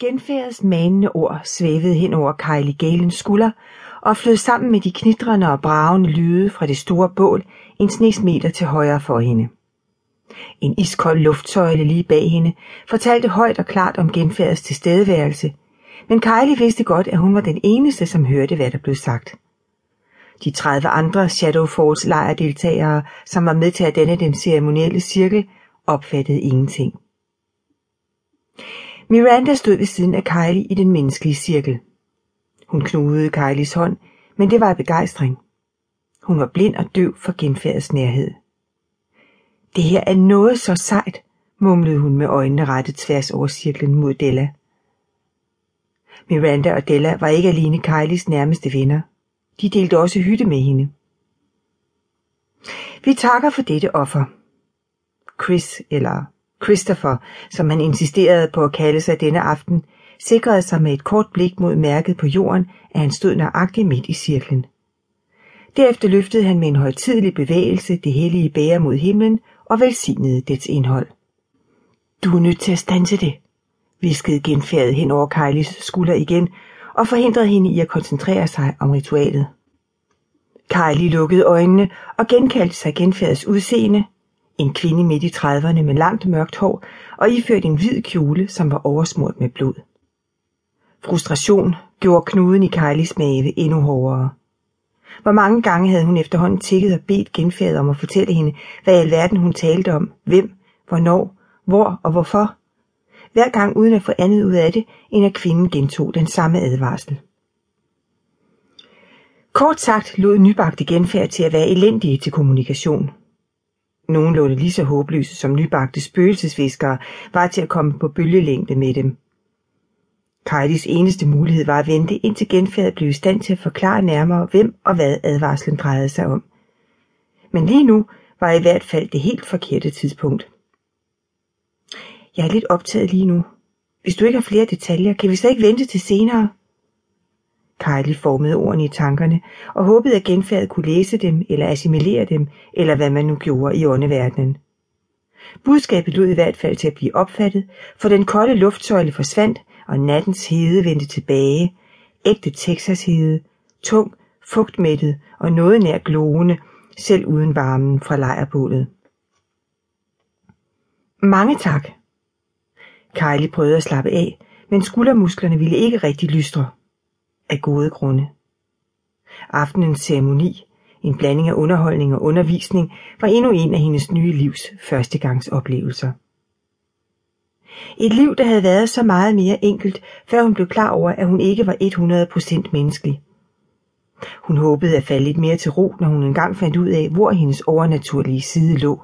Genfærdets manende ord svævede hen over Kylie Galens skulder og flød sammen med de knitrende og bragende lyde fra det store bål en snes meter til højre for hende. En iskold luftsøjle lige bag hende fortalte højt og klart om genfærdets tilstedeværelse, men Kylie vidste godt, at hun var den eneste, som hørte, hvad der blev sagt. De 30 andre Shadow Falls lejrdeltagere, som var med til at danne den ceremonielle cirkel, opfattede ingenting. Miranda stod ved siden af Kylie i den menneskelige cirkel. Hun knudede Kylies hånd, men det var af begejstring. Hun var blind og døv for genfærdets nærhed. Det her er noget så sejt, mumlede hun med øjnene rettet tværs over cirklen mod Della. Miranda og Della var ikke alene Kylies nærmeste venner. De delte også hytte med hende. Vi takker for dette offer. Chris, eller Christopher, som han insisterede på at kalde sig denne aften, sikrede sig med et kort blik mod mærket på jorden, at han stod nøjagtigt midt i cirklen. Derefter løftede han med en højtidelig bevægelse det hellige bære mod himlen og velsignede dets indhold. Du er nødt til at stanse det, viskede genfærdet hen over Kylies skulder igen og forhindrede hende i at koncentrere sig om ritualet. Kylie lukkede øjnene og genkaldte sig genfærdets udseende, en kvinde midt i 30'erne med langt mørkt hår og iført en hvid kjole, som var oversmurt med blod. Frustration gjorde knuden i Kylies mave endnu hårdere. Hvor mange gange havde hun efterhånden tækket og bedt genfærdet om at fortælle hende, hvad i alverden hun talte om, hvem, hvornår, hvor og hvorfor. Hver gang uden at få andet ud af det, end at kvinden gentog den samme advarsel. Kort sagt lod nybagte genfærd til at være elendige til kommunikation. Nogenlunde lige så håbløse som nybagte spøgelsesviskere var til at komme på bølgelængde med dem. Kajlis eneste mulighed var at vente indtil genfærdet blev i stand til at forklare nærmere, hvem og hvad advarslen drejede sig om. Men lige nu var i hvert fald det helt forkerte tidspunkt. Jeg er lidt optaget lige nu. Hvis du ikke har flere detaljer, kan vi så ikke vente til senere? Kylie formede ordene i tankerne og håbede, at genfærdet kunne læse dem eller assimilere dem, eller hvad man nu gjorde i åndeverdenen. Budskabet lød i hvert fald til at blive opfattet, for den kolde luftsøjle forsvandt, og nattens hede vendte tilbage, ægte Texas-hede, tung, fugtmættet og noget nær glående, selv uden varmen fra lejrbålet. Mange tak. Kylie prøvede at slappe af, men skuldermusklerne ville ikke rigtig lystre af gode grunde. Aftenens ceremoni, en blanding af underholdning og undervisning, var endnu en af hendes nye livs førstegangsoplevelser. Et liv, der havde været så meget mere enkelt, før hun blev klar over, at hun ikke var 100% menneskelig. Hun håbede at falde lidt mere til ro, når hun engang fandt ud af, hvor hendes overnaturlige side lå.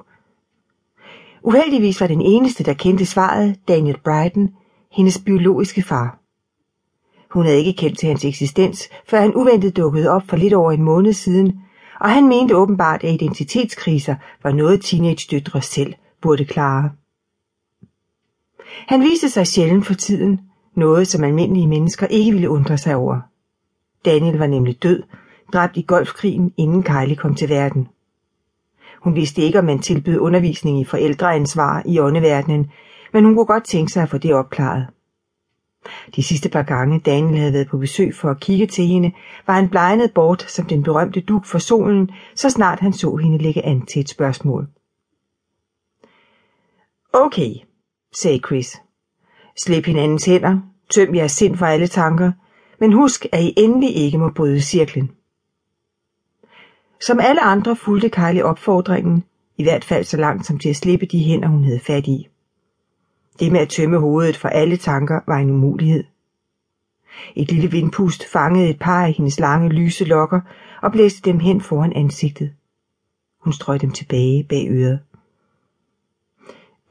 Uheldigvis var den eneste, der kendte svaret, Daniel Brighton, hendes biologiske far. Hun havde ikke kendt til hans eksistens, før han uventet dukkede op for lidt over en måned siden, og han mente åbenbart, at identitetskriser var noget teenage-døtre selv burde klare. Han viste sig sjældent for tiden, noget som almindelige mennesker ikke ville undre sig over. Daniel var nemlig død, dræbt i golfkrigen, inden Kylie kom til verden. Hun vidste ikke, om man tilbød undervisning i forældreansvar i åndeverdenen, men hun kunne godt tænke sig at få det opklaret. De sidste par gange Daniel havde været på besøg for at kigge til hende, var han blegnet bort som den berømte duk for solen, så snart han så hende lægge an til et spørgsmål. Okay, sagde Chris. Slip hinandens hænder, tøm jeres sind for alle tanker, men husk, at I endelig ikke må bryde cirklen. Som alle andre fulgte Kylie opfordringen, i hvert fald så langt som til at slippe de hænder, hun havde fat i. Det med at tømme hovedet for alle tanker var en umulighed. Et lille vindpust fangede et par af hendes lange lyse lokker og blæste dem hen foran ansigtet. Hun strøg dem tilbage bag øret.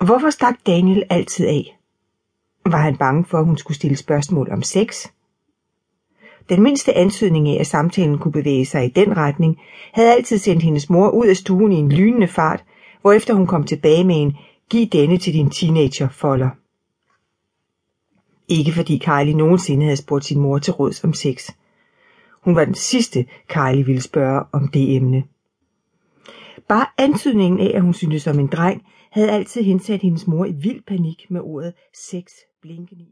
Hvorfor stak Daniel altid af? Var han bange for, at hun skulle stille spørgsmål om sex? Den mindste antydning af, at samtalen kunne bevæge sig i den retning, havde altid sendt hendes mor ud af stuen i en lynende fart, hvorefter hun kom tilbage med en Giv denne til din teenager, folder. Ikke fordi Kylie nogensinde havde spurgt sin mor til råds om sex. Hun var den sidste, Kylie ville spørge om det emne. Bare antydningen af, at hun syntes om en dreng, havde altid hensat hendes mor i vild panik med ordet sex blinkende